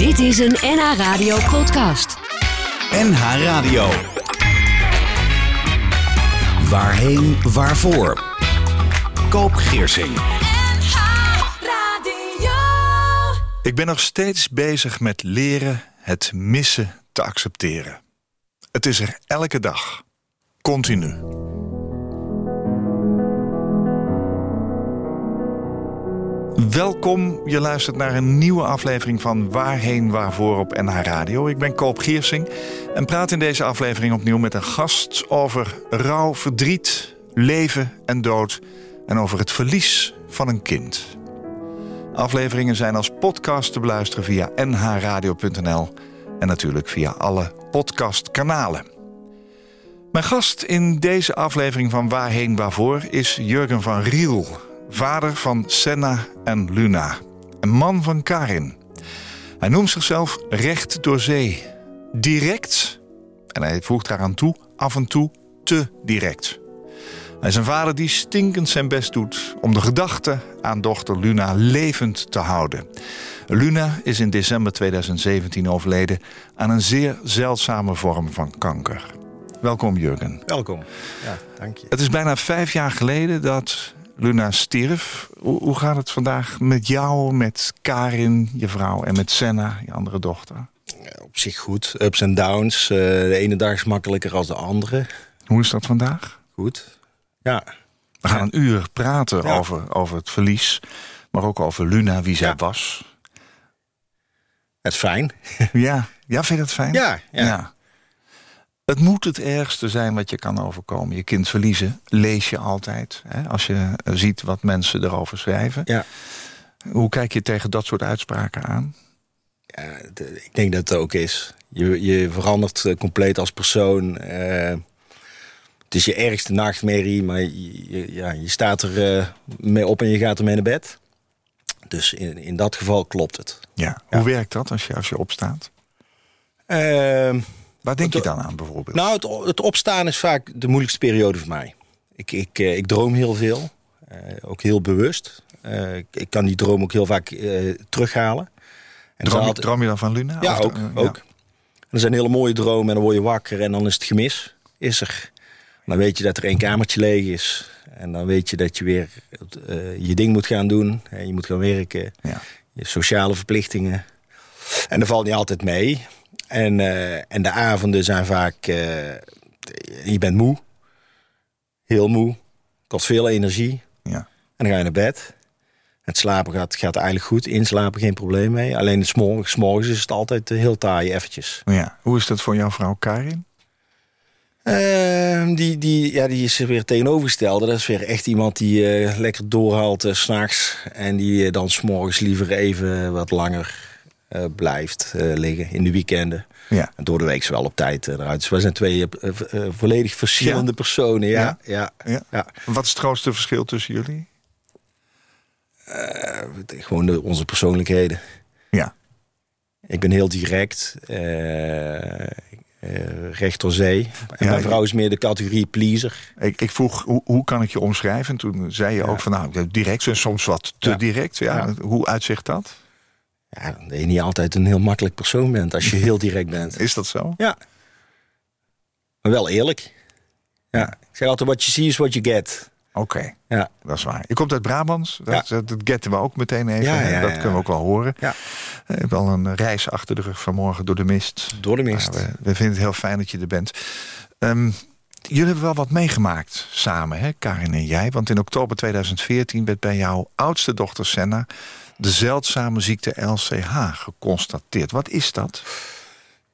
Dit is een NH Radio podcast. NH Radio. Waarheen, waarvoor? Koop Geersing. Ik ben nog steeds bezig met leren het missen te accepteren. Het is er elke dag. Continu. Welkom, je luistert naar een nieuwe aflevering van Waarheen Waarvoor op NH Radio. Ik ben Koop Giersing en praat in deze aflevering opnieuw met een gast over rouw, verdriet, leven en dood en over het verlies van een kind. Afleveringen zijn als podcast te beluisteren via nhradio.nl en natuurlijk via alle podcastkanalen. Mijn gast in deze aflevering van Waarheen Waarvoor is Jurgen van Riel, vader van Senna en Luna, een man van Karin. Hij noemt zichzelf recht door zee, direct en hij voegt daaraan toe af en toe te direct. Hij is een vader die stinkend zijn best doet om de gedachte aan dochter Luna levend te houden. Luna is in december 2017 overleden aan een zeer zeldzame vorm van kanker. Welkom Jurgen. Welkom. Ja, dank je. Het is bijna vijf jaar geleden dat Luna stierf. Hoe, hoe gaat het vandaag met jou, met Karin, je vrouw, en met Senna, je andere dochter? Op zich goed. Ups en downs. Uh, de ene dag is makkelijker dan de andere. Hoe is dat vandaag? Goed. Ja. We gaan een uur praten ja. over, over het verlies, maar ook over Luna, wie zij Ja. was. Het is fijn. Ja, ja, vind je dat fijn? Ja, ja. Het moet het ergste zijn wat je kan overkomen. Je kind verliezen, lees je altijd. Hè? Als je ziet wat mensen erover schrijven. Ja. Hoe kijk je tegen dat soort uitspraken aan? Ja, de- ik denk dat het ook is. Je, je verandert eh, compleet als persoon. Eh, het is je ergste nachtmerrie, maar je, je- ja, je staat er eh, mee op en je gaat ermee naar bed. Dus in, in dat geval klopt het. Ja. Hoe werkt dat als je, als je opstaat? Waar denk je dan aan bijvoorbeeld? Nou, het, het opstaan is vaak de moeilijkste periode voor mij. Ik, ik, eh, ik droom heel veel, eh, ook heel bewust. Eh, ik, ik kan die droom ook heel vaak eh, terughalen. En droom, altijd- droom je dan van Luna? Ja, Of- ook. ook. Er zijn hele mooie dromen en dan word je wakker en dan is het gemis. Is er. Dan weet je dat er één kamertje leeg is. En dan weet je dat je weer je ding moet gaan doen. En je moet gaan werken. Ja. Je sociale verplichtingen. En dat valt niet altijd mee. En, eh, en de avonden zijn vaak... eh, je bent moe. Heel moe. Kost veel energie. Ja. En dan ga je naar bed. Het slapen gaat, gaat eigenlijk goed. Inslapen geen probleem mee. Alleen morgens, s morgens is het altijd eh, heel taai eventjes. Ja. Hoe is dat voor jouw vrouw Karin? Ehm, die, die, ja, die is weer tegenovergestelde. Dat is weer echt iemand die eh, lekker doorhaalt s s'nachts. En die dan s'morgens liever even wat langer eh, blijft eh, liggen in de weekenden. Ja. En door de week wel op tijd eh, eruit. Dus wij zijn twee volledig verschillende Ja? personen. Ja, ja. Ja. ja. Wat is het grootste verschil tussen jullie? Gewoon de, onze persoonlijkheden. Ja. Ik ben heel direct. eh, eh, recht door zee. En Ja, mijn vrouw is meer de categorie pleaser. Ik, ik vroeg, hoe, hoe kan ik je omschrijven? En toen zei je ook van, nou, direct, en soms wat te Ja. direct. Ja. Hoe uitzicht dat? Ja, dat je niet altijd een heel makkelijk persoon bent als je heel direct bent. Is dat zo? Ja. Maar wel eerlijk. Ja. Ik zeg altijd, what you see is what you get. Oké, Ja. dat is waar. Je komt uit Brabants. Dat, dat, dat getten we ook meteen even. Ja, hè? ja, dat kunnen we ook wel horen. Ja. Je hebt wel een reis achter de rug vanmorgen door de mist. Door de mist. We vinden het heel fijn dat je er bent. Ehm, jullie hebben wel wat meegemaakt samen, hè, Karin en jij. Want in oktober 2014 werd bij jouw oudste dochter Senna... de zeldzame ziekte LCH geconstateerd. Wat is dat?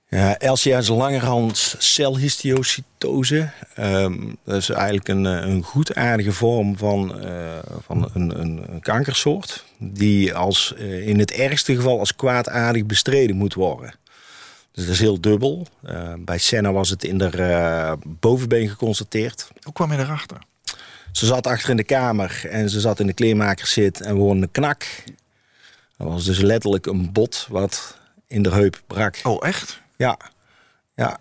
Ja, LCA is langerhand celhistiocytose. Ehm, dat is eigenlijk een, eh, een goedaardige vorm van, eh, van een, een, een kankersoort. Die als, eh, in het ergste geval als kwaadaardig bestreden moet worden. Dus dat is heel dubbel. Eh, bij Senna was het in de bovenbeen geconstateerd. Hoe kwam je erachter? Ze zat achter in de kamer en ze zat in de kleermakerszit en we hoorden een knak. Dat was dus letterlijk een bot wat in de heup brak. Oh, echt? Ja, ja.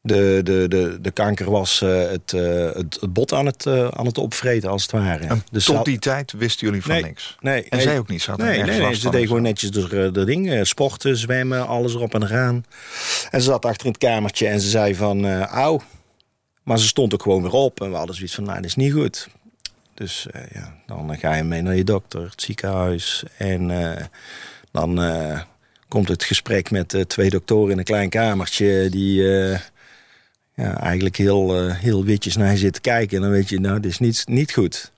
De, de, de, de kanker was uh, het, uh, het, het, bot aan het, uh, aan het opvreten, als het ware. En dus tot die tijd wisten jullie van nee, niks? Nee. En nee, zij ook niet? Ze nee, nee, nee, ze deed gewoon netjes de, de dingen. Sporten, zwemmen, alles erop en eraan. En ze zat achter in het kamertje en ze zei van... auw. Maar ze stond ook gewoon weer op. En we hadden zoiets van, nou, dat is niet goed. Dus ja, dan ga je mee naar je dokter, het ziekenhuis. En dan komt het gesprek met twee doktoren in een klein kamertje... die ja, eigenlijk heel, heel witjes naar je zitten kijken. En dan weet je, nou, dit is niet, niet goed.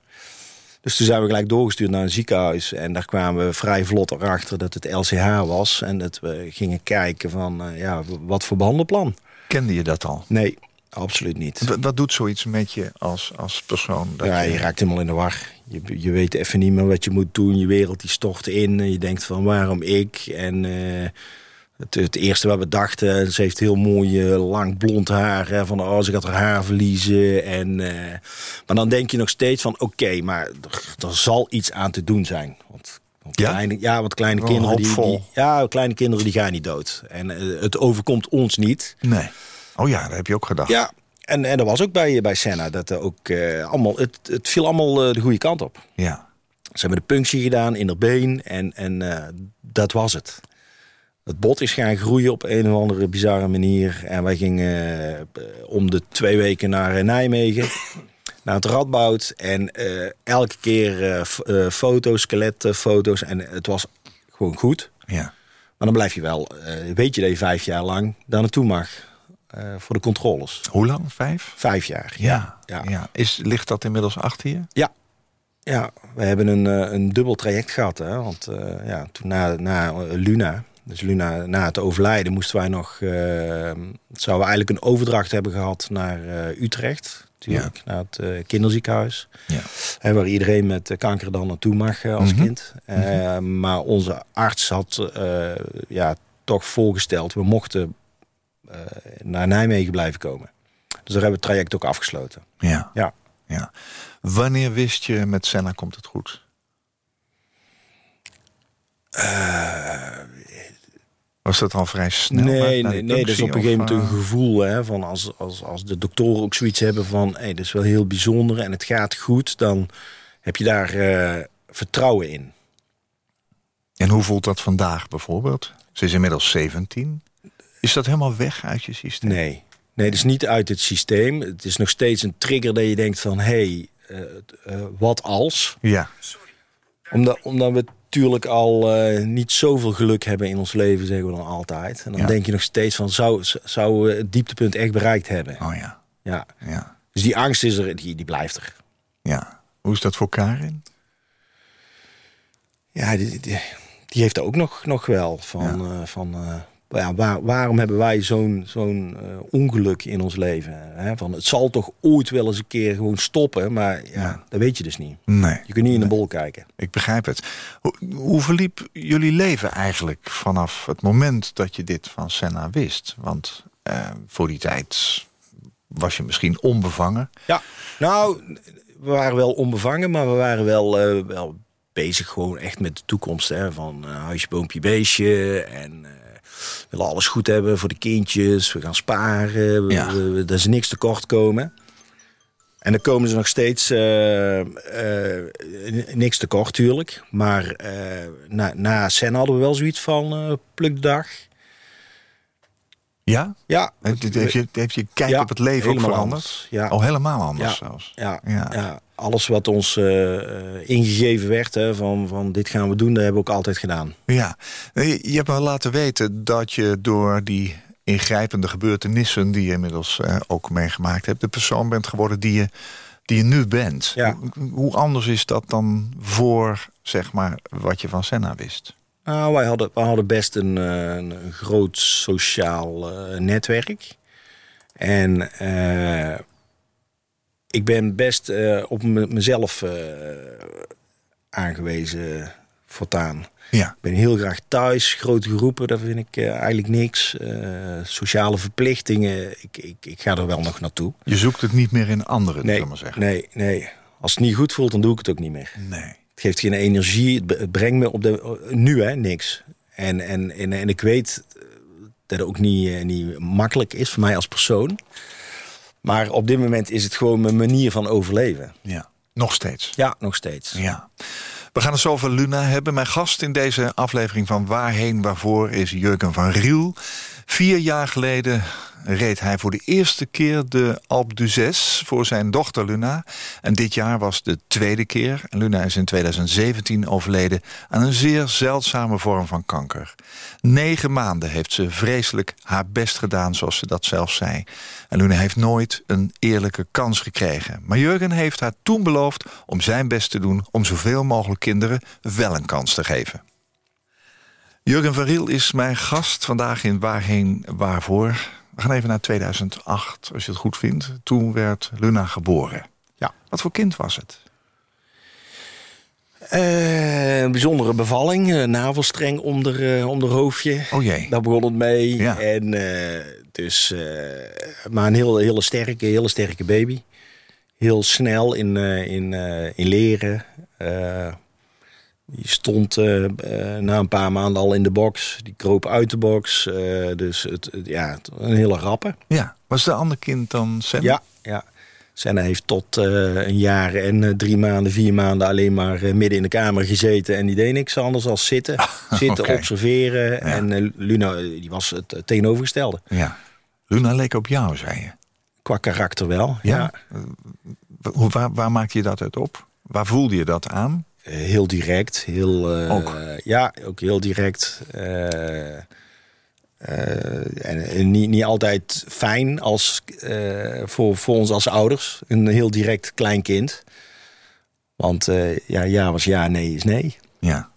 Dus toen zijn we gelijk doorgestuurd naar een ziekenhuis. En daar kwamen we vrij vlot erachter dat het LCH was. En dat we gingen kijken van, ja, wat voor behandelplan. Kende je dat al? Nee, absoluut niet. Wat, wat doet zoiets met je als, als persoon? Dat ja, je... je raakt helemaal in de war. Je, je weet even niet meer wat je moet doen. Je wereld die stort in. En je denkt van waarom ik? En uh, het, het, eerste wat we dachten... ze heeft heel mooi uh, lang blond haar. Hè, van oh, ze gaat haar haar verliezen. En, uh, maar dan denk je nog steeds van... oké, okay, maar er, er, zal iets aan te doen zijn. Want, ja? Kleine, ja, want kleine Wel kinderen... Die, die, ja, kleine kinderen die gaan niet dood. En het overkomt ons niet. Nee. Oh ja, dat heb je ook gedacht. Ja, en, en dat was ook bij, bij Senna. Dat er ook, uh, allemaal, het, het viel allemaal uh, de goede kant op. Ja. Ze hebben de punctie gedaan in haar been en, en uh, dat was het. Het bot is gaan groeien op een of andere bizarre manier. En wij gingen om de twee weken naar Nijmegen, naar het Radboud. En elke keer foto's, skeletfoto's. En het was gewoon goed. Ja. Maar dan blijf je wel, weet je dat je vijf jaar lang daar naartoe mag. Uh, voor de controles. Hoe lang? Vijf? Vijf jaar. Ja. ja. ja. Is, ligt dat inmiddels achter je? Ja. Ja, we hebben een, uh, een dubbel traject gehad. Hè? Want uh, ja, toen na, na Luna, dus Luna, na het overlijden, moesten wij nog... zouden we eigenlijk een overdracht hebben gehad naar Utrecht. Natuurlijk, ja. naar het kinderziekenhuis. Ja. Hè, waar iedereen met kanker dan naartoe mag als mm -hmm. kind. Mm -hmm. Maar onze arts had ja, toch voorgesteld... we mochten uh, naar Nijmegen blijven komen. Dus daar hebben we het traject ook afgesloten. Ja. ja. ja. Wanneer wist je met Senna komt het goed? Uh, Was dat al vrij snel? Nee, nee, nee dat is op een gegeven moment een gevoel. Hè, van als, als, als de doktoren ook zoiets hebben van... Hey, dat is wel heel bijzonder en het gaat goed... dan heb je daar uh, vertrouwen in. En hoe voelt dat vandaag bijvoorbeeld? Ze is inmiddels 17. Is dat helemaal weg uit je systeem? Nee. Nee, is niet uit het systeem. Het is nog steeds een trigger dat je denkt van... hé, hey, uh, uh, wat als? Ja. Omdat, omdat we natuurlijk al uh, niet zoveel geluk hebben in ons leven, zeggen we dan altijd. En dan Ja. denk je nog steeds van... zou, zou we het dieptepunt echt bereikt hebben? Oh ja. Ja. Ja. Dus die angst is er, die, die blijft er. ja. Hoe is dat voor Karin? Ja, die, die, die heeft ook nog, nog wel van... eh, van eh, ja, waar, waarom hebben wij zo'n zo'n eh, ongeluk in ons leven? Hè? Van, het zal toch ooit wel eens een keer gewoon stoppen, maar ja, Ja. dat weet je dus niet. Nee. Je kunt niet in een bol kijken. Ik begrijp het. Hoe, hoe verliep jullie leven eigenlijk vanaf het moment dat je dit van Senna wist? Want eh, voor die tijd was je misschien onbevangen. Ja, nou, we waren wel onbevangen, maar we waren wel, eh, wel bezig gewoon echt met de toekomst. Hè? Van huisje, boompje, beestje. En willen alles goed hebben voor de kindjes. We gaan sparen. We, Ja. we- we- er is niks tekort komen. En dan komen ze nog steeds eh, eh, niks tekort, tuurlijk. Maar eh, na, na Sen hadden we wel zoiets van eh pluk de dag. Ja? Ja, Heeft, heeft, je, heeft je kijk Ja, op het leven ook veranderd? anders. Ja. Oh, helemaal anders Ja. zelfs. Ja, Ja. Alles wat ons eh, eh, ingegeven werd, hè, van, van dit gaan we doen, dat hebben we ook altijd gedaan. Ja, je, je hebt me laten weten dat je door die ingrijpende gebeurtenissen... die je inmiddels eh, ook meegemaakt hebt... de persoon bent geworden die je, die je nu bent. Ja. Hoe, hoe anders is dat dan voor, zeg maar, wat je van Senna wist? Nou, wij hadden, wij hadden best een, eh, een, groot sociaal eh, netwerk. En eh, ik ben best eh, op me- mezelf eh, aangewezen voortaan. Ja, Ik ben heel graag thuis, grote groepen, dat vind ik eh, eigenlijk niks. Sociale verplichtingen, ik, ik, ik ga er wel nog naartoe. je zoekt het niet meer in anderen, Nee, maar zeggen. nee, nee. Als het niet goed voelt, dan doe ik het ook niet meer. Nee. Het geeft geen energie, het, het brengt me op de... Nu hè, niks. En, en, en, en ik weet dat ook niet, niet makkelijk is voor mij als persoon. Maar op dit moment is het gewoon mijn manier van overleven. Ja, nog steeds. Ja, nog steeds. Ja. We gaan het zo over Luna hebben. Mijn gast in deze aflevering van Waarheen Waarvoor is Jurgen van Riel. Vier jaar geleden reed hij voor de eerste keer de Alpe d'Huez voor zijn dochter Luna. En dit jaar was de tweede keer. En Luna is in 2017 overleden aan een zeer zeldzame vorm van kanker. Negen maanden heeft ze vreselijk haar best gedaan, zoals ze dat zelf zei. En Luna heeft nooit een eerlijke kans gekregen. Maar Jurgen heeft haar toen beloofd om zijn best te doen... om zoveel mogelijk kinderen wel een kans te geven. Jurgen van Riel is mijn gast vandaag in Waarheen Waarvoor. We gaan even naar 2008, als je het goed vindt. Toen werd Luna geboren. Ja. Wat voor kind was het? Uh, een bijzondere bevalling, een navelstreng onder, uh, onder hoofdje. Oh jee. Daar begon het mee. Ja. En, uh, dus, maar een heel, hele, sterke, hele sterke baby. Heel snel in, in, in leren. Die stond na een paar maanden al in de box. Die kroop uit de box. dus het, ja, een hele rappe. Ja. Was de andere kind dan Sam? Ja, ja. Senna heeft tot een jaar en drie maanden, vier maanden alleen maar midden in de kamer gezeten. En die deed niks anders dan zitten. zitten, okay. observeren. Ja. En Luna, die was het tegenovergestelde. Ja. Luna leek op jou, zei je. Qua karakter wel, ja. Waar, waar maak je dat uit op? Waar voelde je dat aan? Heel direct. Heel, ook? Ja, ook heel direct. Uh, en, niet, niet altijd fijn als, voor, voor ons als ouders. Een heel direct klein kind. Want ja, ja was ja, nee is nee. Ja.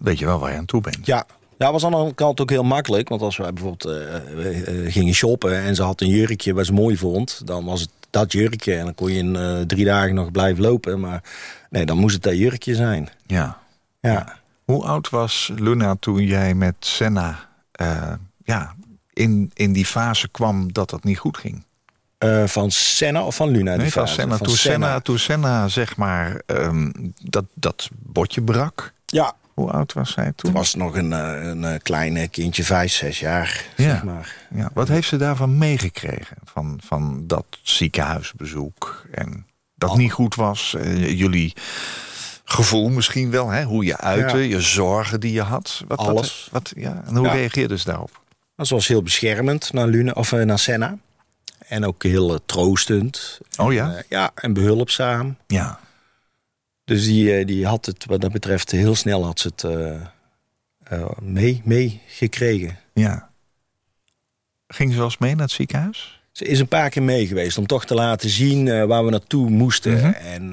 Weet je wel waar je aan toe bent. Ja. Ja, was aan de andere kant ook heel makkelijk. Want als wij bijvoorbeeld gingen shoppen en ze had een jurkje wat ze mooi vond, dan was het dat jurkje. En dan kon je in drie dagen nog blijven lopen. Maar nee, dan moest het dat jurkje zijn. Ja. Ja. Hoe oud was Luna toen jij met Senna uh, ja, in, in die fase kwam dat dat niet goed ging? Uh, van Senna of van Luna? Nee, van? Senna. Van toen, Senna. toen Senna, zeg maar, um, dat, dat botje brak. Ja. Hoe oud was zij toen? Toen was nog een, een, een klein kindje, vijf, zes jaar. Ja. Zeg maar. ja. Wat heeft ze daarvan meegekregen? Van, van dat ziekenhuisbezoek en dat Oh. niet goed was? Jullie gevoel misschien wel, hè? hoe je uitte, Ja. je zorgen die je had. Wat, Alles. Wat, wat, ja. En hoe Ja. reageerde ze daarop? Dat was heel beschermend naar, Luna, of, naar Senna. En ook heel troostend. Oh ja? En, ja, en behulpzaam. Ja. Dus die, die had het wat dat betreft heel snel had ze het mee, mee gekregen. Ja. Ging ze wel eens mee naar het ziekenhuis? Ze is een paar keer mee geweest om toch te laten zien waar we naartoe moesten. Mhm. En,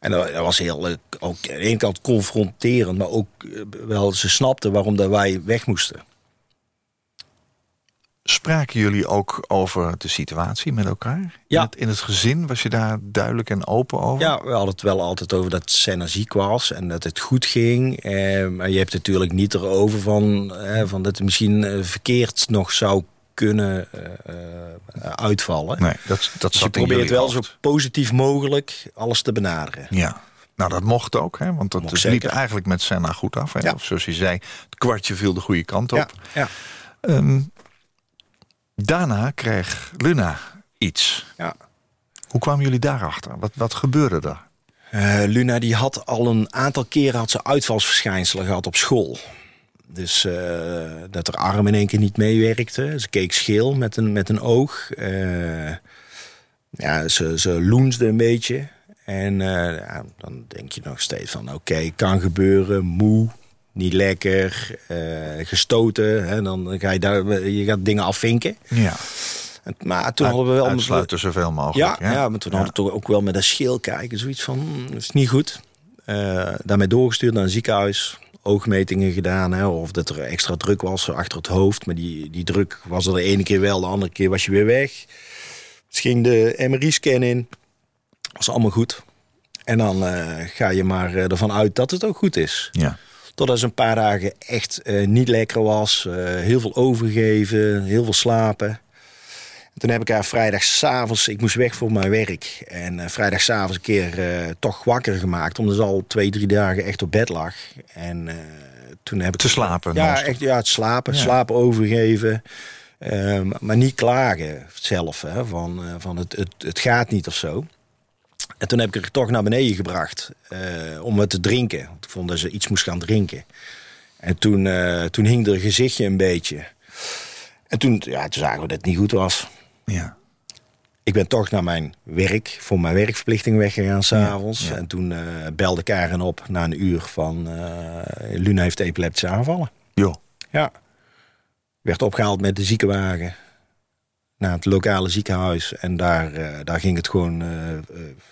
en dat was heel, ook aan de ene kant confronterend, maar ook wel, ze snapte waarom dat wij weg moesten. Spraken jullie ook over de situatie met elkaar? Ja. In het, in het gezin was je daar duidelijk en open over? Ja, we hadden het wel altijd over dat Senna ziek was en dat het goed ging. Eh, maar je hebt natuurlijk niet erover van, eh, van dat het misschien eh, verkeerd nog zou kunnen uh, uitvallen. Nee, dat, dat dus je probeert wel zo positief mogelijk alles te benaderen. Ja. Nou, dat mocht ook, hè? want dat het liep eigenlijk met Senna goed af. Hè? Ja. Of zoals je zei, het kwartje viel de goede kant op. Ja, ja, Ehm, daarna kreeg Luna iets. ja. Hoe kwamen jullie daarachter? Wat, wat gebeurde er? Eh, Luna die had al een aantal keren had ze uitvalsverschijnselen gehad op school. Dus eh, dat haar arm in één keer niet meewerkte. Ze keek scheel met een, met een oog. Eh, ja, ze, ze loensde een beetje. En ja, dan denk je nog steeds van oké, kan gebeuren, moe, niet lekker, eh, gestoten. Hè, dan ga je daar, je gaat dingen afvinken. Ja, En- Maar toen hadden we wel... uitsluiten zoveel mogelijk. Ja, ja, maar toen hadden we toch ook wel met een schil kijken. Zoiets van, hm, dat is niet goed. Eh, daarmee doorgestuurd naar een ziekenhuis. Oogmetingen gedaan. Hè, of dat er extra druk was achter het hoofd. Maar die, die druk was er de ene keer wel, de andere keer was je weer weg. Dus ging de MRI-scan in. Was allemaal goed. En dan eh, ga je maar ervan uit dat het ook goed is. Ja. Totdat ze een paar dagen echt eh, niet lekker was. eh, heel veel overgeven, heel veel slapen. Toen heb ik haar vrijdagavond, ik moest weg voor mijn werk. En eh vrijdagavond een keer toch wakker gemaakt. Omdat ze al twee, drie dagen echt op bed lag. En toen heb ik... Te slapen? Ja, echt, ja het slapen. Ja. Slapen overgeven. Maar niet klagen zelf. Hè, van van het, het, het gaat niet of zo. En toen heb ik er toch naar beneden gebracht. eh, om het te drinken. Want ik vond dat ze iets moest gaan drinken. En toen, eh, toen hing er gezichtje een beetje. En toen, ja, toen zagen we dat het niet goed was. Ja. Ik ben toch naar mijn werk, voor mijn werkverplichting weggegaan s'avonds. ja. En toen eh, belde Karen op na een uur van... Luna heeft epileptische aanvallen. Joh. Ja. Werd opgehaald met de ziekenwagen naar het lokale ziekenhuis. En daar, eh, daar ging het gewoon eh, eh,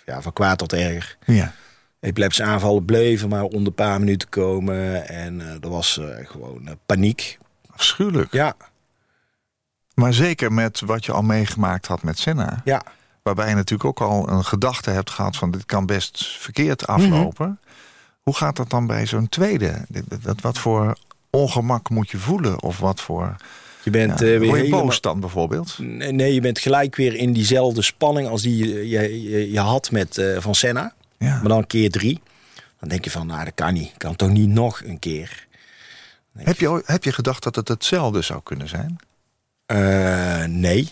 ja, van kwaad tot erger. Ja. Epileptische aanvallen bleven maar onder een paar minuten komen. En er was gewoon paniek. Afschuwelijk. Ja, Maar zeker met wat je al meegemaakt had met Senna. ja. Waarbij je natuurlijk ook al een gedachte hebt gehad van dit kan best verkeerd aflopen. Mhm. Hoe gaat dat dan bij zo'n tweede? Wat voor ongemak moet je voelen? Of wat voor... Je bent Ja, eh, weer word je helemaal- boos dan bijvoorbeeld? Nee, nee, je bent gelijk weer in diezelfde spanning als die je, je, je, je had met eh, Van Senna. Ja. Maar dan keer drie. Dan denk je van, nou dat kan niet. Kan toch niet nog een keer? Heb je, heb je gedacht dat het hetzelfde zou kunnen zijn? Eh, nee.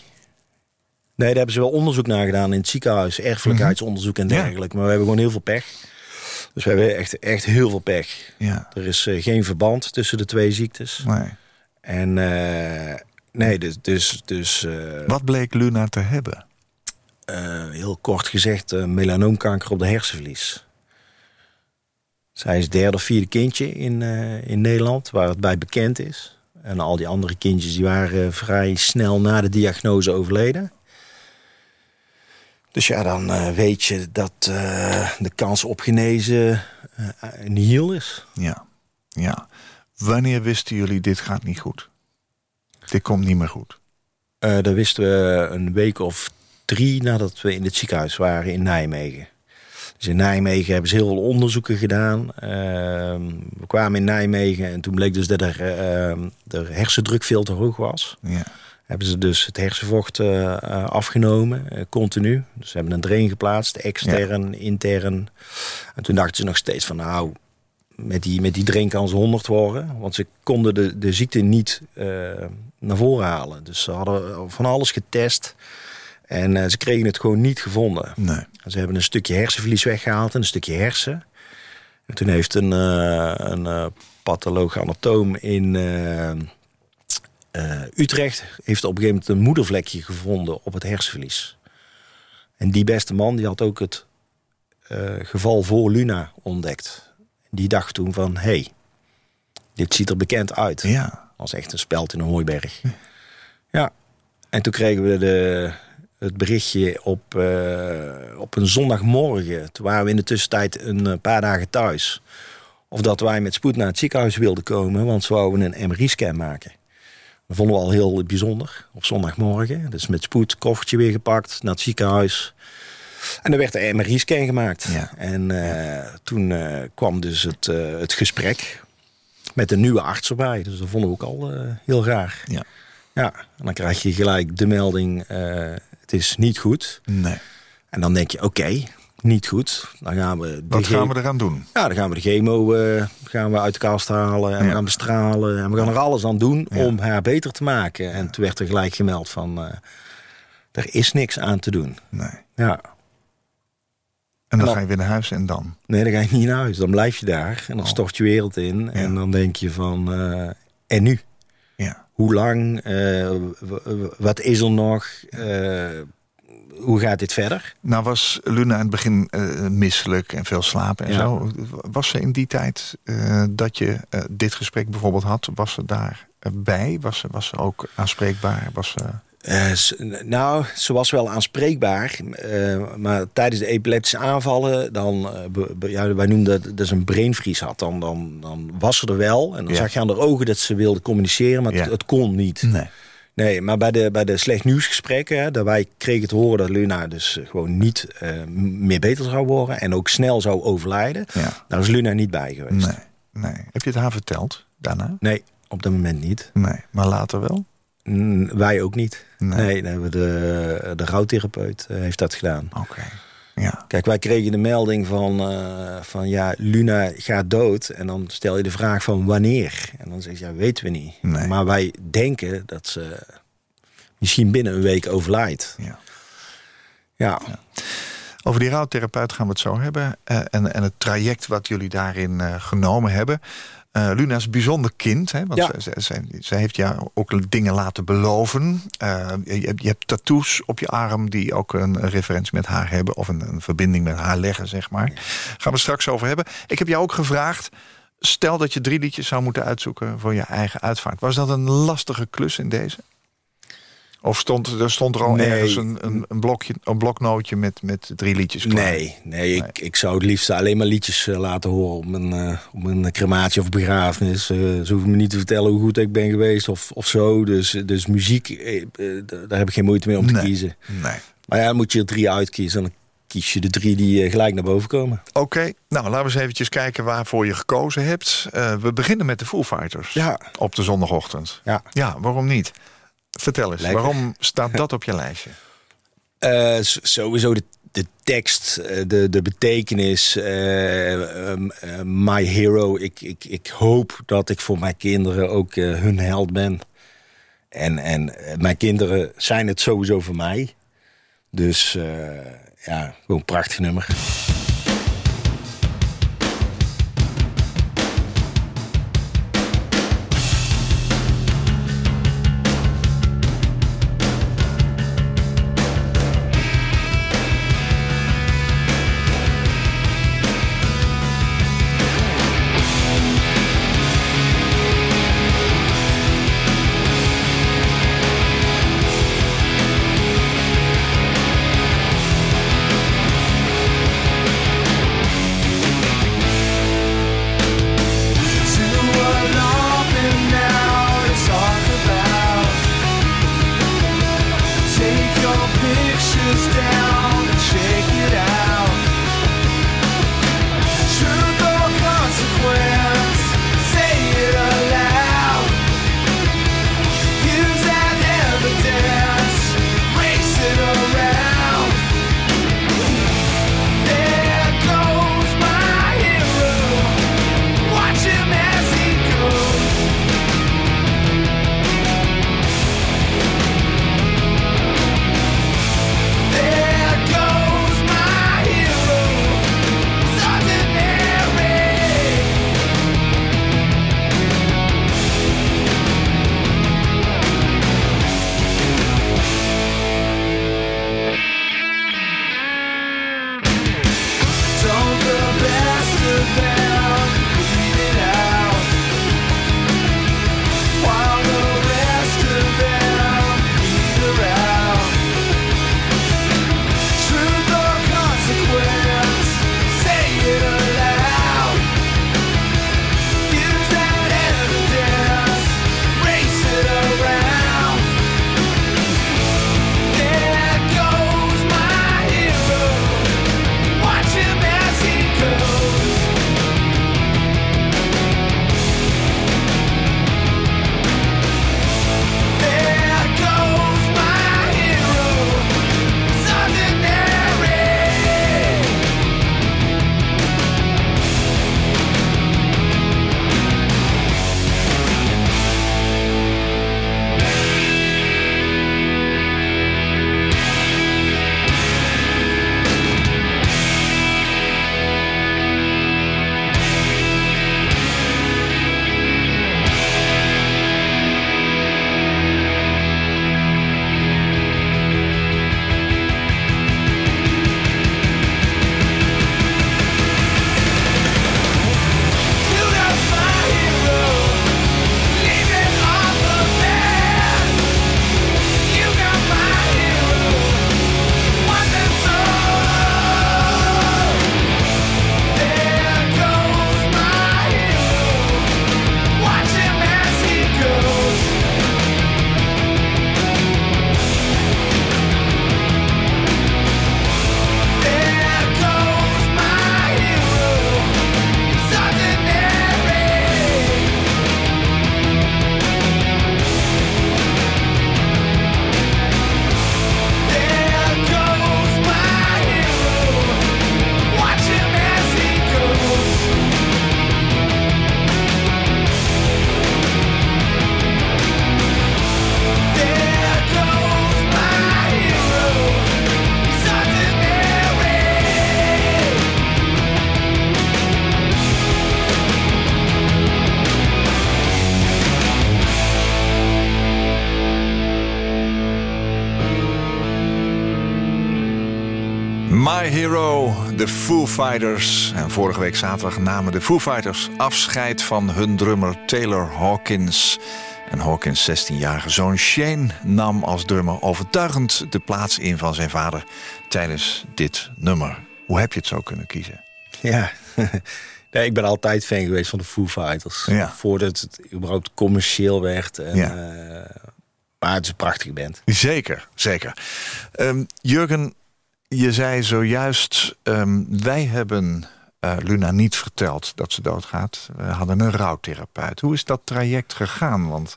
Nee, daar hebben ze wel onderzoek naar gedaan in het ziekenhuis. Erfelijkheidsonderzoek en Ja. dergelijke. Maar we hebben gewoon heel veel pech. Dus we hebben echt, echt heel veel pech. Ja. Er is geen verband tussen de twee ziektes. Nee. En eh, nee, dus, dus, dus eh, Wat bleek Luna te hebben? eh, heel kort gezegd, melanoomkanker op de hersenvlies. Zij is het derde of vierde kindje in, in Nederland waar het bij bekend is. En al die andere kindjes die waren vrij snel na de diagnose overleden. Dus ja, dan weet je dat de kans op genezen eh nihil is. Ja. ja. Wanneer wisten jullie dit gaat niet goed? Dit komt niet meer goed. Eh dat wisten we een week of drie nadat we in het ziekenhuis waren in Nijmegen. Dus in Nijmegen hebben ze heel veel onderzoeken gedaan. Ehm, we kwamen in Nijmegen en toen bleek dus dat er, ehm, de hersendruk veel te hoog was. Ja. Hebben ze dus het hersenvocht eh, eh, afgenomen, continu. Dus ze hebben een drain geplaatst, extern, intern. En toen dachten ze nog steeds van nou, met die, met die ze 100 worden. Want ze konden de, de ziekte niet eh, naar voren halen. Dus ze hadden van alles getest. En eh, ze kregen het gewoon niet gevonden. Nee. Ze hebben een stukje hersenverlies weggehaald en een stukje hersen. En toen heeft een, eh een patholoog-anatoom in Utrecht... heeft op een gegeven moment een moedervlekje gevonden op het hersenverlies. En die beste man die had ook het geval voor Luna ontdekt. Die dacht toen van, hey, dit ziet er bekend uit. Ja. Als echt een speld in een hooiberg. Ja. En toen kregen we de, het berichtje op, eh, op een zondagmorgen. Toen waren we in de tussentijd een eh, paar dagen thuis. Of dat wij met spoed naar het ziekenhuis wilden komen. Want ze wouden een MRI-scan maken. Dat vonden we al heel bijzonder. Op zondagmorgen. Dus met spoed, koffertje weer gepakt. Naar het ziekenhuis. En er werd een MRI-scan gemaakt. Ja. En eh, toen eh, kwam dus het, eh, het gesprek. Met een nieuwe arts erbij. Dus dat vonden we ook al heel raar. Ja. Ja, en dan krijg je gelijk de melding, het is niet goed. Nee. En dan denk je, oké, niet goed. Dan gaan we de Wat gaan we eraan doen? Ja, dan gaan we de chemo gaan we uit de kast halen en we Ja. gaan bestralen. En we gaan er alles aan doen Ja. om haar beter te maken. En toen werd er gelijk gemeld van, er is niks aan te doen. Nee. Ja, En dan dan- ga je weer naar huis en dan? nee, dan ga je niet naar huis. Dan blijf je daar en dan Oh. stort je wereld in. En dan denk je van, eh, en nu? Ja. Hoe lang? Eh, wat is er nog? Eh, hoe gaat dit verder? Nou was Luna in het begin misselijk en veel slapen en Ja. zo. Was ze in die tijd dat je dit gesprek bijvoorbeeld had, was ze daar eh, bij? Was ze, was ze ook aanspreekbaar? Was ze... Eh, nou, ze was wel aanspreekbaar. eh, maar tijdens de epileptische aanvallen, dan, eh, ja, wij noemden dat, dat ze een brainvries had. Dan, dan, dan was ze er wel. En dan Ja. zag je aan haar ogen dat ze wilde communiceren, maar het, Ja. het kon niet. Nee. Nee, maar bij de, bij de slecht nieuwsgesprekken, hè, daarbij kregen te horen dat Luna dus gewoon niet meer beter zou worden. En ook snel zou overlijden. Ja. Daar is Luna niet bij geweest. Nee. nee. Heb je het haar verteld daarna? Nee, op dat moment niet. Nee. Maar later wel? Mm, wij ook niet. Nee. Nee, dan hebben we de, de rouwtherapeut eh, heeft dat gedaan. Oké. Ja. Kijk, wij kregen de melding van, eh, van ja, Luna gaat dood. En dan stel je de vraag van wanneer. En dan zeg je, ja, weten we niet. Nee. Maar wij denken dat ze misschien binnen een week overlijdt. Ja. Ja, Over die rouwtherapeut gaan we het zo hebben. eh, en, en het traject wat jullie daarin genomen hebben. Eh, Luna is een bijzonder kind. Hè, want Ja. ze heeft jou ook dingen laten beloven. Eh, je, hebt- je hebt tattoos op je arm die ook een, een referentie met haar hebben. Of een, een verbinding met haar leggen, zeg maar. Gaan we straks over hebben. Ik heb jou ook gevraagd. Stel dat je drie liedjes zou moeten uitzoeken voor je eigen uitvaart. Was dat een lastige klus in deze? Of stond er, stond er al Nee. ergens een, een, een, blokje, een bloknootje met, met drie liedjes klaar? nee, nee, ik, ik zou het liefst alleen maar liedjes eh, laten horen op mijn, eh, op mijn crematie of begrafenis. Eh, ze hoeven me niet te vertellen hoe goed ik ben geweest of, of zo. Dus, dus muziek, daar heb ik geen moeite mee om te Nee. kiezen. Nee. Maar ja, dan moet je er drie uitkiezen. En dan kies je de drie die gelijk naar boven komen. Oké, nou laten we eens eventjes kijken waarvoor je gekozen hebt. We beginnen met de Foo Fighters Ja. op de zondagochtend. Ja. Ja, waarom niet? Vertel eens, Lekker. waarom staat dat op je lijstje? Eh, sowieso de, de tekst, eh, de, de betekenis, eh, ehm, eh, my hero. Ik, ik, ik hoop dat ik voor mijn kinderen ook hun held ben. En, en mijn kinderen zijn het sowieso voor mij. Dus ja, gewoon een prachtig nummer. Fighters. En vorige week zaterdag namen de Foo Fighters afscheid van hun drummer Taylor Hawkins. En Hawkins' 16-jarige zoon Shane nam als drummer overtuigend de plaats in van zijn vader tijdens dit nummer. Hoe heb je het zo kunnen kiezen? Ja, nee, ik ben altijd fan geweest van de Foo Fighters. Ja. Voordat het überhaupt commercieel werd. En, Ja. eh, maar het is een prachtige band. Zeker, zeker. Ehm, Jurgen, je zei zojuist, ehm, wij hebben eh, Luna niet verteld dat ze doodgaat. We hadden een rouwtherapeut. Hoe is dat traject gegaan? Want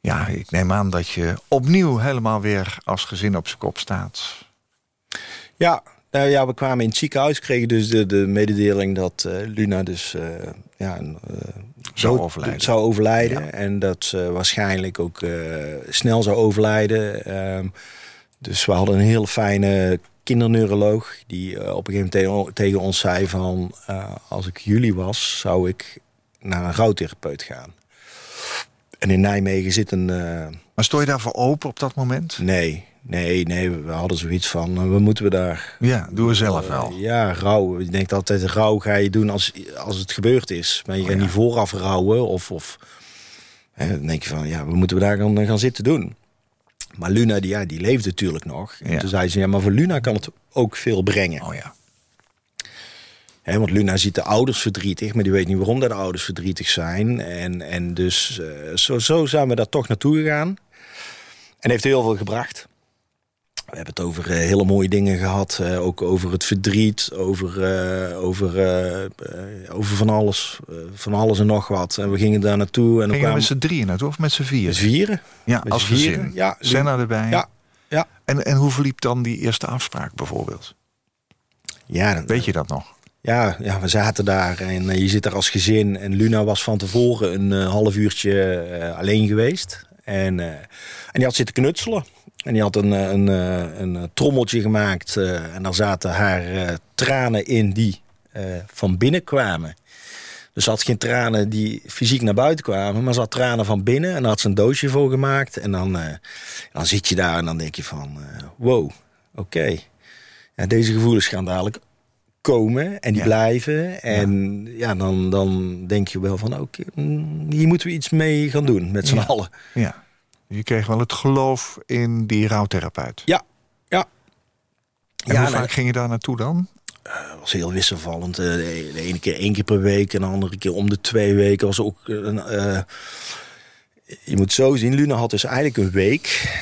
ja, ik neem aan dat je opnieuw helemaal weer als gezin op zijn kop staat. Ja, nou ja, we kwamen in het ziekenhuis, kregen dus de, de mededeling dat eh, Luna dus eh, ja, Zou overlijden. zou overlijden. Ja. En dat ze waarschijnlijk ook snel zou overlijden. Ehm, dus we hadden een heel fijne kinderneuroloog die eh, op een gegeven moment tegen, ons zei van... eh, als ik jullie was, zou ik naar een rouwtherapeut gaan. En in Nijmegen zit een... eh, Maar stond je daarvoor open op dat moment? nee, nee, nee, we hadden zoiets van... wat moeten we daar Ja, doe we zelf wel. Ja, rouw. Je denkt altijd, rouw ga je doen als, als het gebeurd is. Maar je Oh, gaat ja. niet vooraf rouwen. Of, of, hè, dan denk je van, ja, wat moeten we daar gaan, gaan zitten doen? Maar Luna, die, ja, die leefde natuurlijk nog. En Ja. toen zei ze, ja, maar voor Luna kan het ook veel brengen. Oh ja. Hè, want Luna ziet de ouders verdrietig, maar die weet niet waarom dat de ouders verdrietig zijn. En, en dus eh, zo, zo zijn we daar toch naartoe gegaan. En heeft heel veel gebracht. We hebben het over eh, hele mooie dingen gehad. eh, ook over het verdriet, over, eh, over, over van, alles, van alles en nog wat. En we gingen daar naartoe. En dan Gingen we kwamen met z'n drieën naartoe of met z'n vier? vieren. Ja, met als vieren. gezin. Ja, Senna erbij. Ja, ja. En, en hoe verliep dan die eerste afspraak bijvoorbeeld? Ja, dan, Weet je dat nog? Ja, ja, we zaten daar en je zit daar als gezin. En Luna was van tevoren een half uurtje alleen geweest. En, en die had zitten knutselen. En die had een, eh, een, eh, een, eh, trommeltje gemaakt. en daar zaten haar tranen in die van binnen kwamen. Dus ze had geen tranen die fysiek naar buiten kwamen, maar ze had tranen van binnen. En daar had ze een doosje voor gemaakt. En dan, dan zit je daar en dan denk je van, eh, wow, oké. Ja, deze gevoelens gaan dadelijk komen en die Ja. blijven. En ja, dan, dan denk je wel van, oké, mm, hier moeten we iets mee gaan doen met z'n allen. Ja. Je kreeg wel het geloof in die rouwtherapeut. Ja, ja. En Ja, hoe vaak ging je daar naartoe dan? Het was heel wisselvallend. Eh, De ene keer één keer per week en de andere keer om de twee weken was ook een. eh, je moet zo zien, Luna had dus eigenlijk een week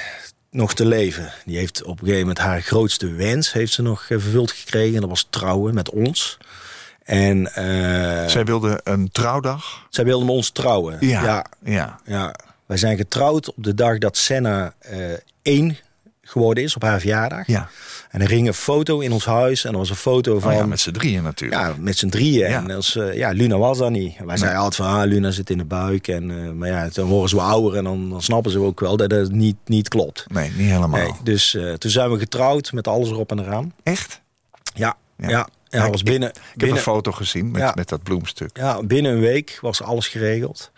nog te leven. Die heeft op een gegeven moment haar grootste wens heeft ze nog vervuld gekregen. En dat was trouwen met ons. En Zij wilde een trouwdag. zij wilde met ons trouwen. Ja. ja, Ja. ja. Wij zijn getrouwd op de dag dat Senna eh, één geworden is, op haar verjaardag. Ja. En er hing een foto in ons huis. En er was een foto van... Oh ja, met z'n drieën natuurlijk. Ja, met z'n drieën. Ja. En als, eh, ja, Luna was dat niet. Wij zeiden altijd van, ah, Luna zit in de buik. En, eh, maar ja, dan worden ze wel ouder en dan, dan snappen ze ook wel dat het niet, niet klopt. Nee, niet helemaal. Nee, dus toen zijn we getrouwd met alles erop en eraan. Echt? Ja, Ja. ja. was ik- binnen, Ik heb binnen, een foto gezien met, met dat bloemstuk. ja, binnen een week was alles geregeld.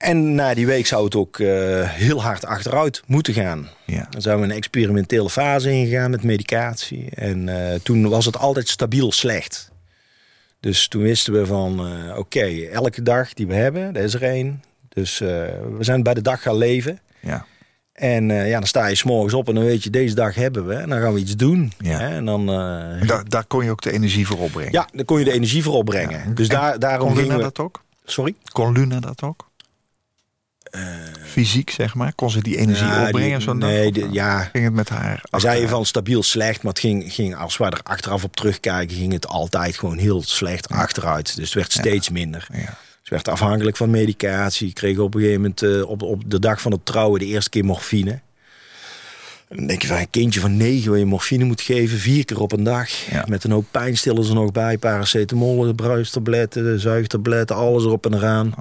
En na die week zou het ook eh, heel hard achteruit moeten gaan. Ja. Dan zijn we een experimentele fase ingegaan met medicatie. En eh, toen was het altijd stabiel slecht. Dus toen wisten we van, eh, oké, elke dag die we hebben, dat is er één. Dus we zijn bij de dag gaan leven. Ja. En ja, dan sta je s'morgens op en dan weet je, deze dag hebben we. En dan gaan we iets doen. Ja. Hè? En dan, En daar, daar kon je ook de energie voor opbrengen. ja, dan kon je de energie voor opbrengen. Ja. Dus En daar, daarom Kon Luna we... dat ook? Sorry? Kon Luna dat ook? Fysiek, zeg maar. Kon ze die energie Ja, die- opbrengen dag? nee, de- eh, ja. Ging het met haar? Achteruit? van stabiel slecht, maar het ging, ging, als we er achteraf op terugkijken, ging het altijd gewoon heel slecht achteruit. Dus het werd steeds minder. Ja. Ze werd afhankelijk van medicatie. Kreeg op een gegeven moment eh, op, op de dag van het trouwen de eerste keer morfine. En dan denk je van een kindje van negen waar je morfine moet geven, vier keer op een dag. Ja. Met een hoop pijnstillers er nog bij, paracetamol, bruistabletten, zuigtabletten, alles erop en eraan.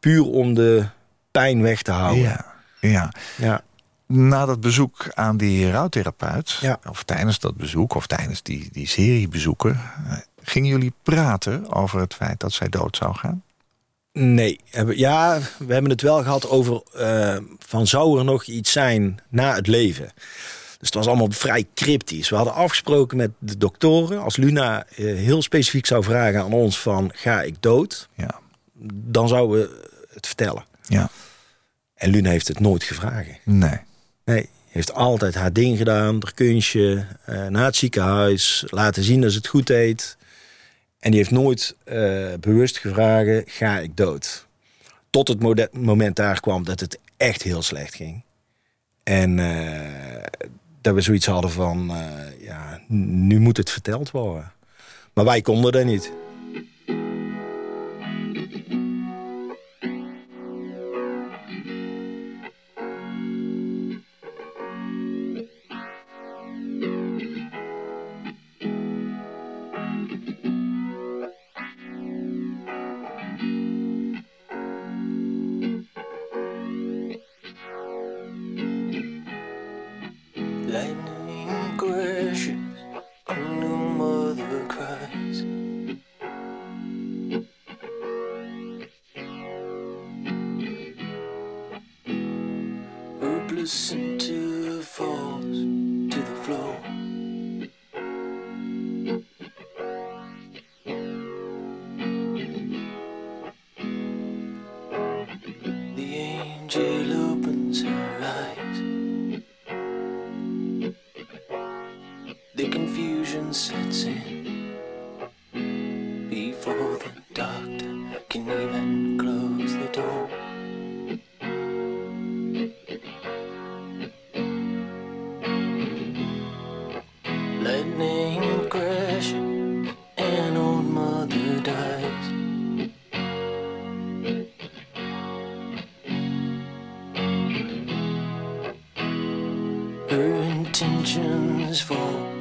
Puur om de pijn weg te houden. Ja. ja. ja. Na dat bezoek aan die rouwtherapeut, Ja. of tijdens dat bezoek, of tijdens die, die serie bezoeken, eh, gingen jullie praten over het feit dat zij dood zou gaan? Nee, hebben- ja, we hebben het wel gehad over eh, van zou er nog iets zijn na het leven. Dus het was allemaal vrij cryptisch. We hadden afgesproken met de doktoren... als Luna eh, heel specifiek zou vragen aan ons van... ga ik dood? Ja. Dan zouden we het vertellen. Ja. En Luna heeft het nooit gevraagd. Nee. Nee, heeft altijd haar ding gedaan, haar kunstje, uh, naar het ziekenhuis, laten zien dat ze het goed deed. En die heeft nooit uh, bewust gevraagd, ga ik dood? Tot het moment daar kwam dat het echt heel slecht ging. En uh, dat we zoiets hadden van, ja, nu moet het verteld worden. Maar wij konden dat niet. intentions for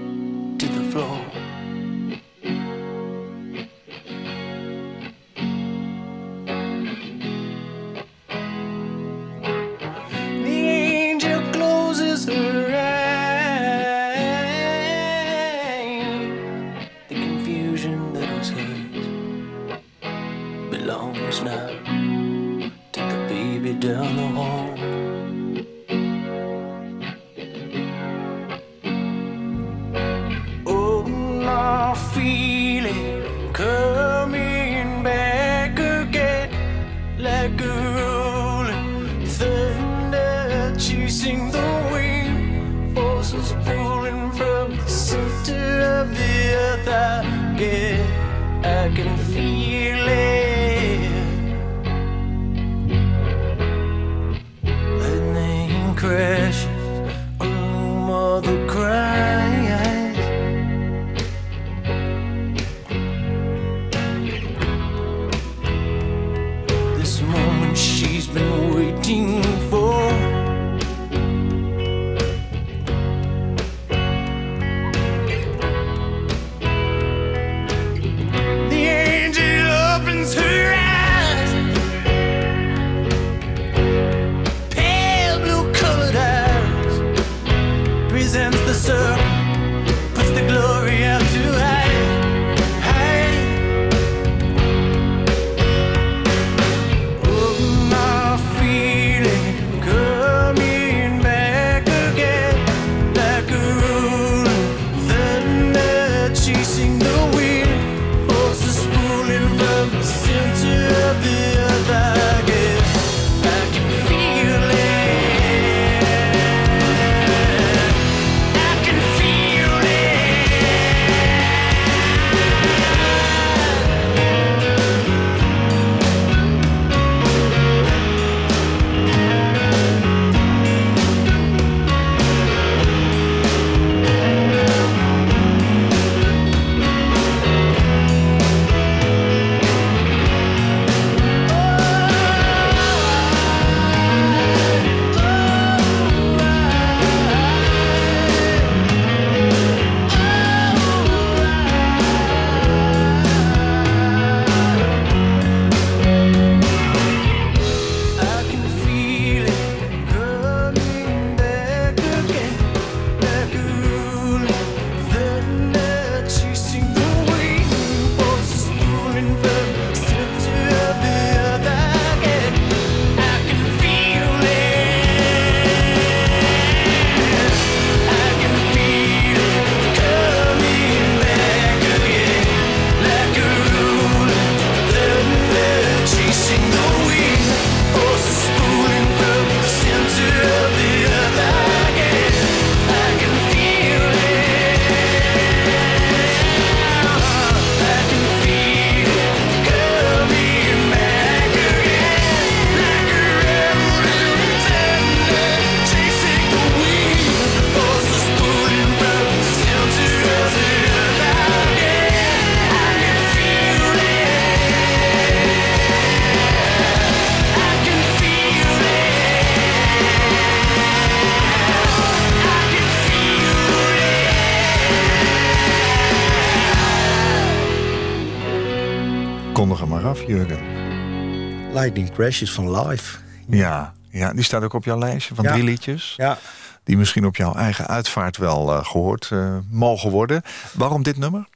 Lightning Crashes van Live. Ja, ja die staat ook op jouw lijstje van Ja. drie liedjes. Ja. Die misschien op jouw eigen uitvaart wel eh, gehoord eh, mogen worden. Waarom dit nummer?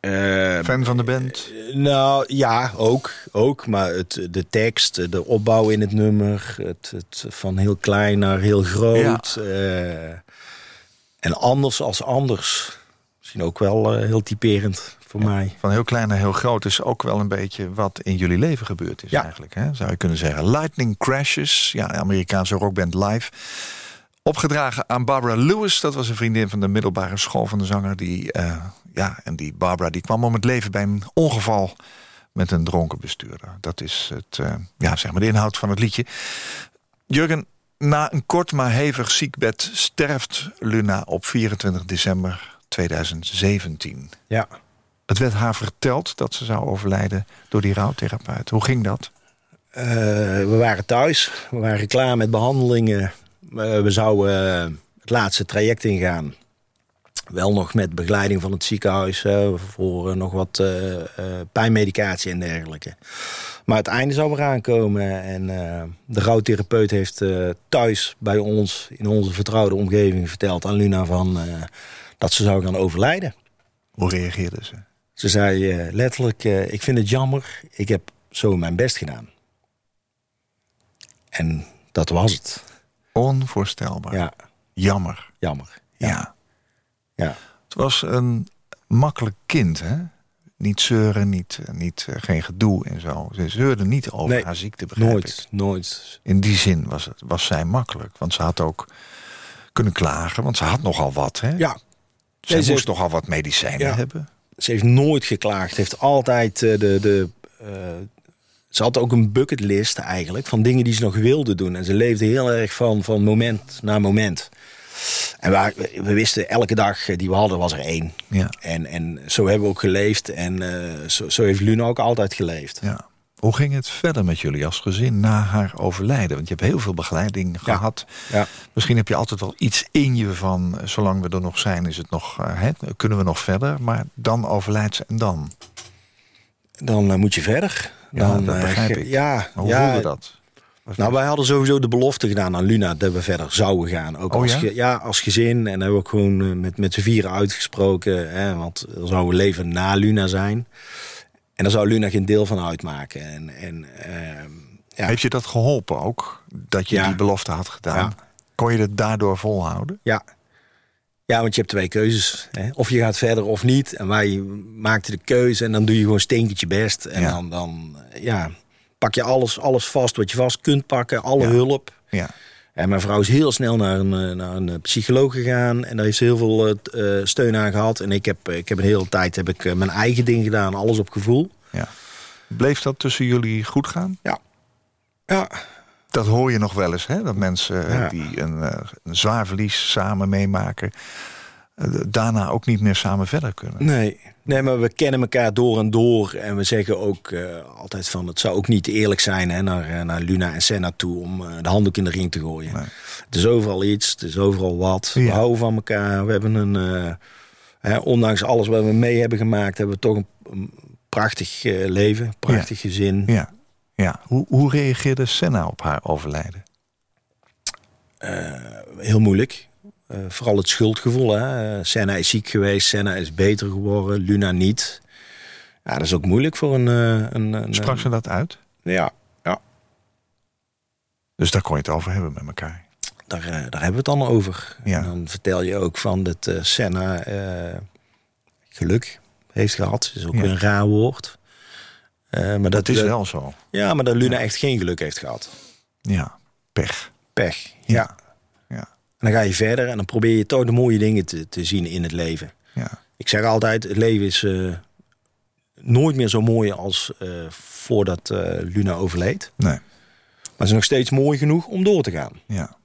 Eh, Fan van de band? Nou ja, ook. ook maar het, de tekst, de opbouw in het nummer. Het, het van heel klein naar heel groot. eh, en anders als anders. Misschien ook wel heel typerend voor mij. Van heel klein naar heel groot is ook wel een beetje wat in jullie leven gebeurd is Ja. eigenlijk. Hè? Zou je kunnen zeggen. Lightning Crashes, ja, Amerikaanse rockband live. Opgedragen aan Barbara Lewis. Dat was een vriendin van de middelbare school van de zanger. Die, eh, ja, en die Barbara die kwam om het leven bij een ongeval met een dronken bestuurder. Dat is het, eh, ja, zeg maar de inhoud van het liedje. Jurgen, na een kort maar hevig ziekbed sterft Luna op 24 december 2017. Ja. Het werd haar verteld dat ze zou overlijden door die rouwtherapeut. Hoe ging dat? Eh, we waren thuis. We waren klaar met behandelingen. Eh, we zouden eh, het laatste traject ingaan. Wel nog met begeleiding van het ziekenhuis voor nog wat pijnmedicatie en dergelijke. Maar het einde zou eraan komen. En de rouwtherapeut heeft thuis bij ons, in onze vertrouwde omgeving, verteld aan Luna van, dat ze zou gaan overlijden. Hoe reageerde ze? Ze zei eh, letterlijk, eh, ik vind het jammer, ik heb zo mijn best gedaan. En dat was het. Onvoorstelbaar. Ja, Jammer. jammer. Ja. Ja. Het was een makkelijk kind, hè? Niet zeuren, niet, niet, eh, geen gedoe en zo. Ze zeurde niet over Nee, haar ziekte, begrijp ik. Nooit, nooit. In die zin was, het, was zij makkelijk. Want ze had ook kunnen klagen, want ze had nogal wat, hè? Ja, Ze Nee, ze moest heeft- nogal wat medicijnen Ja. hebben. Ze heeft nooit geklaagd. Heeft altijd eh, de... de eh, ze had ook een bucketlist eigenlijk van dingen die ze nog wilde doen. En ze leefde heel erg van, van moment naar moment. En waar, we wisten, elke dag die we hadden was er één. Ja. En, en zo hebben we ook geleefd. En eh, zo, zo heeft Luna ook altijd geleefd. Ja. Hoe ging het verder met jullie als gezin na haar overlijden? Want je hebt heel veel begeleiding gehad. Ja. Misschien heb je altijd wel iets in je van... eh, zolang we er nog zijn, is het nog, eh, hè, kunnen we nog verder. Maar dan overlijdt ze en dan. Dan eh, moet je verder. Ja, Dan, dat begrijp ik. Ja, Maar hoe ja, voelde dat? Nou, wij hadden sowieso de belofte gedaan aan Luna dat we verder zouden gaan. Ook Oh, als, ja? ja, als gezin. En dat hebben we ook gewoon met, met z'n vieren uitgesproken. Hè, want er zou een leven na Luna zijn. En daar zou Luna geen deel van uitmaken. En, en, ehm, ja, Heeft je dat geholpen ook? Dat je Ja. die belofte had gedaan? Ja. Kon je het daardoor volhouden? ja. ja, want je hebt twee keuzes. Hè. Of je gaat verder of niet. En wij maakten de keuze en dan doe je gewoon stinkertje best. En Ja. dan, dan ja, pak je alles, alles vast wat je vast kunt pakken. Alle hulp. Ja. En mijn vrouw is heel snel naar een, eh, naar een eh, psycholoog gegaan. En daar heeft ze heel veel eh, steun aan gehad. En ik heb, ik heb een hele tijd heb ik, mijn eigen ding gedaan. Alles op gevoel. ja. Bleef dat tussen jullie goed gaan? Ja, Dat hoor je nog wel eens, hè? Dat mensen Ja. die een, een zwaar verlies samen meemaken... daarna ook niet meer samen verder kunnen. nee. Nee, maar we kennen elkaar door en door. En we zeggen ook eh, altijd van... het zou ook niet eerlijk zijn hè, naar, eh, naar Luna en Senna toe... om eh, de handdoek in de ring te gooien. Nee. Het is overal iets, het is overal wat. We houden van elkaar. We hebben een... hè, ondanks alles wat we mee hebben gemaakt... hebben we toch een, een prachtig leven. Prachtig gezin. Ja. ja. Hoe, hoe reageerde Senna op haar overlijden? heel moeilijk. Eh, vooral het schuldgevoel. Hè? Eh, Senna is ziek geweest, Senna is beter geworden, Luna niet. Ja, dat is ook moeilijk voor een... eh, een, een Sprak ze dat uit? Ja, ja Dus daar kon je het over hebben met elkaar. daar, eh, daar hebben we het dan over. Ja. En dan vertel je ook van dat eh, Senna eh, geluk heeft gehad. Is ook Ja. een raar woord. Eh, maar dat, Dat is wel zo. Ja, maar dat Luna echt geen geluk heeft gehad. Ja. Pech. Pech. Ja. Ja. Dan ga je verder en dan probeer je toch de mooie dingen te, te zien in het leven. Ja. Ik zeg altijd, het leven is eh, nooit meer zo mooi als eh, voordat eh, Luna overleed. Nee. Maar het is nog steeds mooi genoeg om door te gaan. Ja.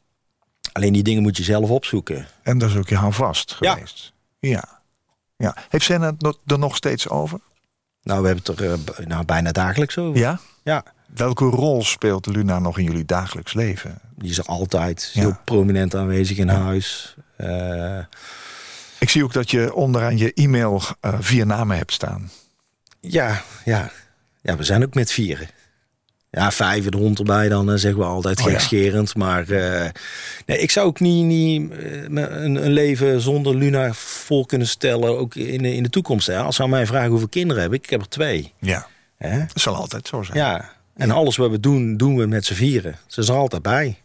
Alleen die dingen moet je zelf opzoeken. En dat is ook je houvast Ja. geweest. Ja. ja. Heeft Senna het nog- er nog steeds over? Nou, we hebben het er nou, bijna dagelijks over. Ja. Ja, Welke rol speelt Luna nog in jullie dagelijks leven? Die is er altijd Ja. heel prominent aanwezig in huis. Eh, Ik zie ook dat je onderaan je e-mail eh, vier namen hebt staan. ja, ja. ja, we zijn ook met vieren. Ja, vijf de hond erbij dan, zeggen we altijd Oh ja. Maar nee, ik zou ook niet, niet een, een, leven zonder Luna voor kunnen stellen, ook in, de- in de toekomst. Hè. Als ze aan mij vragen hoeveel kinderen heb ik, ik heb er twee. Ja, Hè? dat zal altijd zo zijn. Ja, en alles wat we doen, doen we met z'n vieren. Ze is er altijd bij.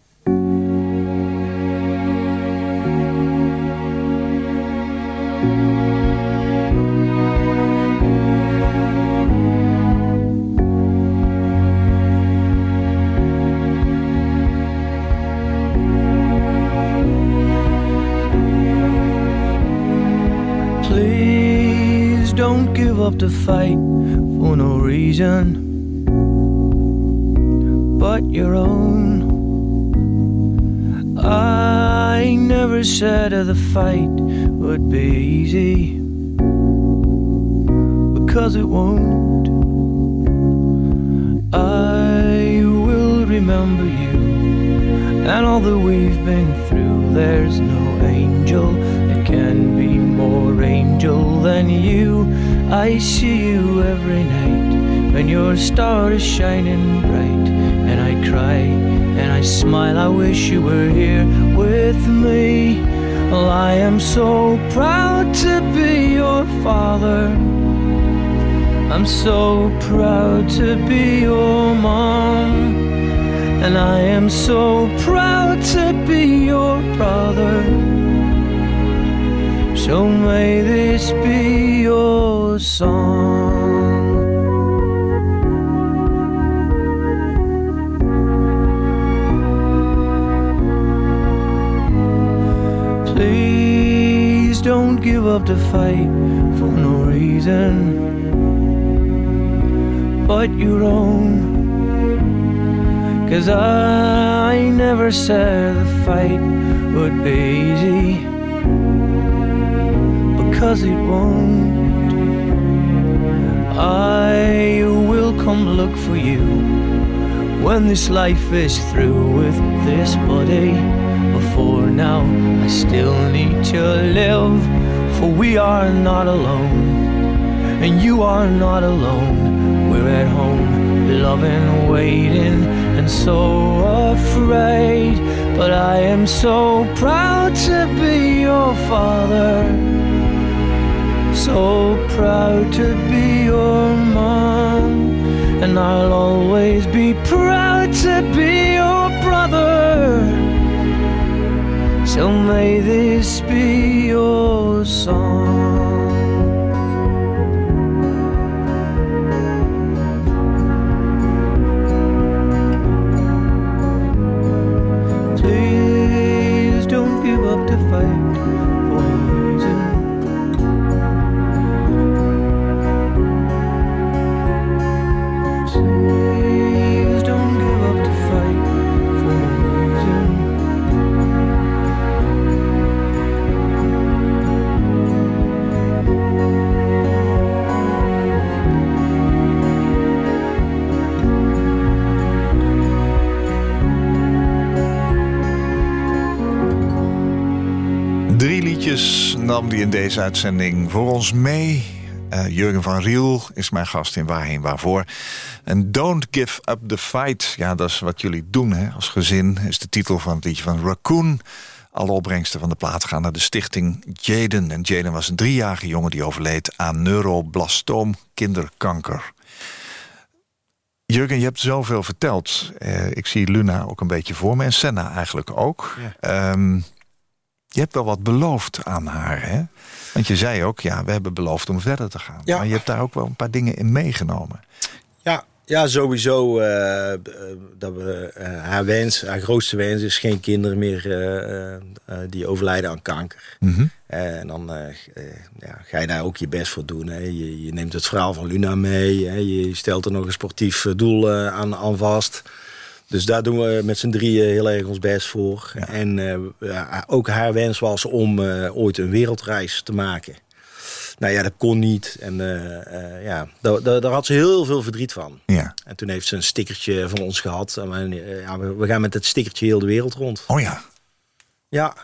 Fight would be easy because it won't. I will remember you and all that we've been through. There's no angel that can be more angel than you. I see you every night when your star is shining bright, and I cry and I smile. I wish you were here with me. Well, I am so proud to be your father. I'm so proud to be your mom. And I am so proud to be your brother. So may this be your song. Give up the fight for no reason but your own. Cause I never said the fight would be easy. Because it won't. I will come look for you when this life is through with this body. Before now, I still need to live, for we are not alone, and you are not alone. We're at home, loving, waiting, and so afraid. But I am so proud to be your father, so proud to be your mom, and I'll always be proud to be your brother. So may this be your song. Hij in deze uitzending voor ons mee. Eh, Jurgen van Riel is mijn gast in Waarheen Waarvoor. En Don't Give Up the Fight. Ja, dat is wat jullie doen hè, als gezin. Is de titel van het liedje van Raccoon. Alle opbrengsten van de plaat gaan naar de stichting Jaden. En Jaden was een driejarige jongen die overleed aan neuroblastoom kinderkanker. Jurgen, je hebt zoveel verteld. Eh, ik zie Luna ook een beetje voor me. En Senna eigenlijk ook. Ehm, je hebt wel wat beloofd aan haar, hè? Want je zei ook, ja, we hebben beloofd om verder te gaan. Ja. Maar je hebt daar ook wel een paar dingen in meegenomen. Ja, ja sowieso. eh, eh, dat we, eh, haar wens, haar grootste wens is geen kinderen meer die overlijden aan kanker. Mhm. En dan ja, ga je daar ook je best voor doen. Hè. Je, je neemt het verhaal van Luna mee. Hè. Je stelt er nog een sportief doel aan, aan vast. Dus daar doen we met z'n drieën heel erg ons best voor. Ja. En eh, ook haar wens was om eh, ooit een wereldreis te maken. Nou ja, dat kon niet. En eh, ja, daar, daar, daar had ze heel veel verdriet van. Ja. En toen heeft ze een stickertje van ons gehad. En we, ja, we, gaan met het stickertje heel de wereld rond. Oh ja. Ja.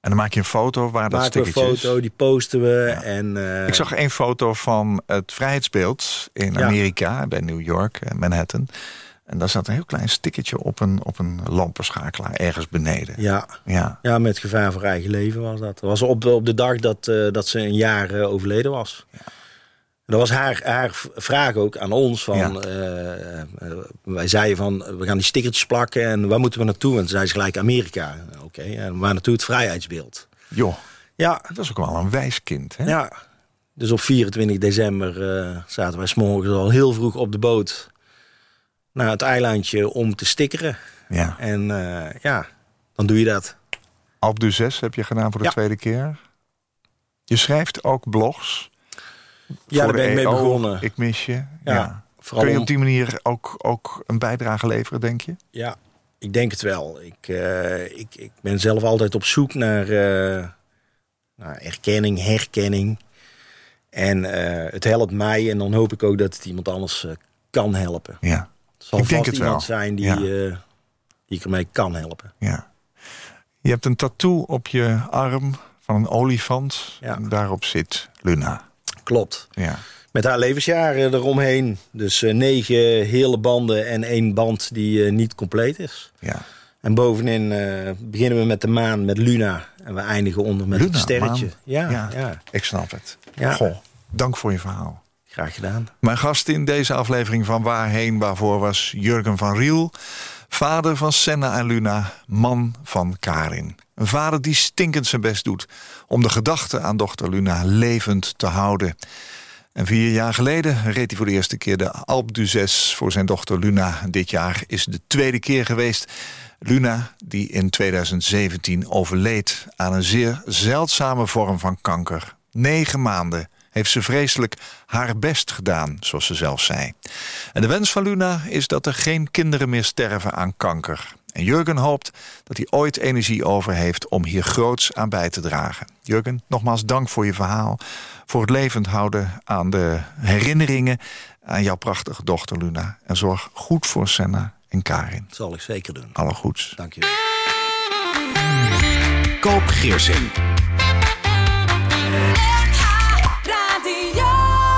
En dan maak je een foto waar dat een stickertje is. foto, die posten we. En, Ik zag één foto van het vrijheidsbeeld in. Amerika, bij New York, Manhattan. En daar zat een heel klein stickertje op een, op een lampenschakelaar ergens beneden. Ja, Ja. ja, met gevaar voor eigen leven was dat. Dat was op de, op de dag dat, eh, dat ze een jaar eh, overleden was. Dat was haar, haar vraag ook aan ons. Van, Ja. eh, wij zeiden van, we gaan die stickertjes plakken en waar moeten we naartoe? En toen zei ze gelijk Amerika. Oké, en waar naartoe? Het vrijheidsbeeld. Joh, Ja, dat is ook wel een wijs kind. Hè? ja. Dus op 24 december zaten wij s'morgens al heel vroeg op de boot naar het eilandje om te stickeren. Ja. En eh, ja, dan doe je dat. Alp du 6 heb je gedaan voor de Ja. tweede keer. Je schrijft ook blogs. Ja, daar ben ik mee EO, begonnen. Ik mis je. Ja. Ja, vooral Kun je op die manier ook, ook een bijdrage leveren, denk je? Ja, ik denk het wel. Ik, eh, ik, ik ben zelf altijd op zoek naar, eh, naar erkenning, herkenning. En het helpt mij en dan hoop ik ook dat het iemand anders kan helpen. Ja. Zal Ik denk het iemand wel. zijn die, Ja. eh, die ik ermee kan helpen. ja. Je hebt een tattoo op je arm van een olifant. Ja. En daarop zit Luna. Klopt. Ja. Met haar levensjaren eromheen. Dus eh, negen hele banden en één band die eh, niet compleet is. ja. En bovenin beginnen we met de maan, met Luna. En we eindigen onder met Luna, het sterretje. Ja, Ja. ja. Ik snap het. Ja. Goh, dank voor je verhaal. Graag gedaan. Mijn gast in deze aflevering van Waarheen Waarvoor was Jurgen van Riel. Vader van Senna en Luna, man van Karin. Een vader die stinkend zijn best doet om de gedachte aan dochter Luna levend te houden. En vier jaar geleden reed hij voor de eerste keer de Alpe d'Huez voor zijn dochter Luna. Dit jaar is de tweede keer geweest. Luna, die in 2017 overleed aan een zeer zeldzame vorm van kanker. Negen maanden heeft ze vreselijk haar best gedaan, zoals ze zelf zei. En de wens van Luna is dat er geen kinderen meer sterven aan kanker. En Jurgen hoopt dat hij ooit energie over heeft om hier groots aan bij te dragen. Jurgen, nogmaals dank voor je verhaal. Voor het levend houden aan de herinneringen aan jouw prachtige dochter Luna. En zorg goed voor Senna en Karin. Dat zal ik zeker doen. Alle goeds. Dank je. Koop Geersing.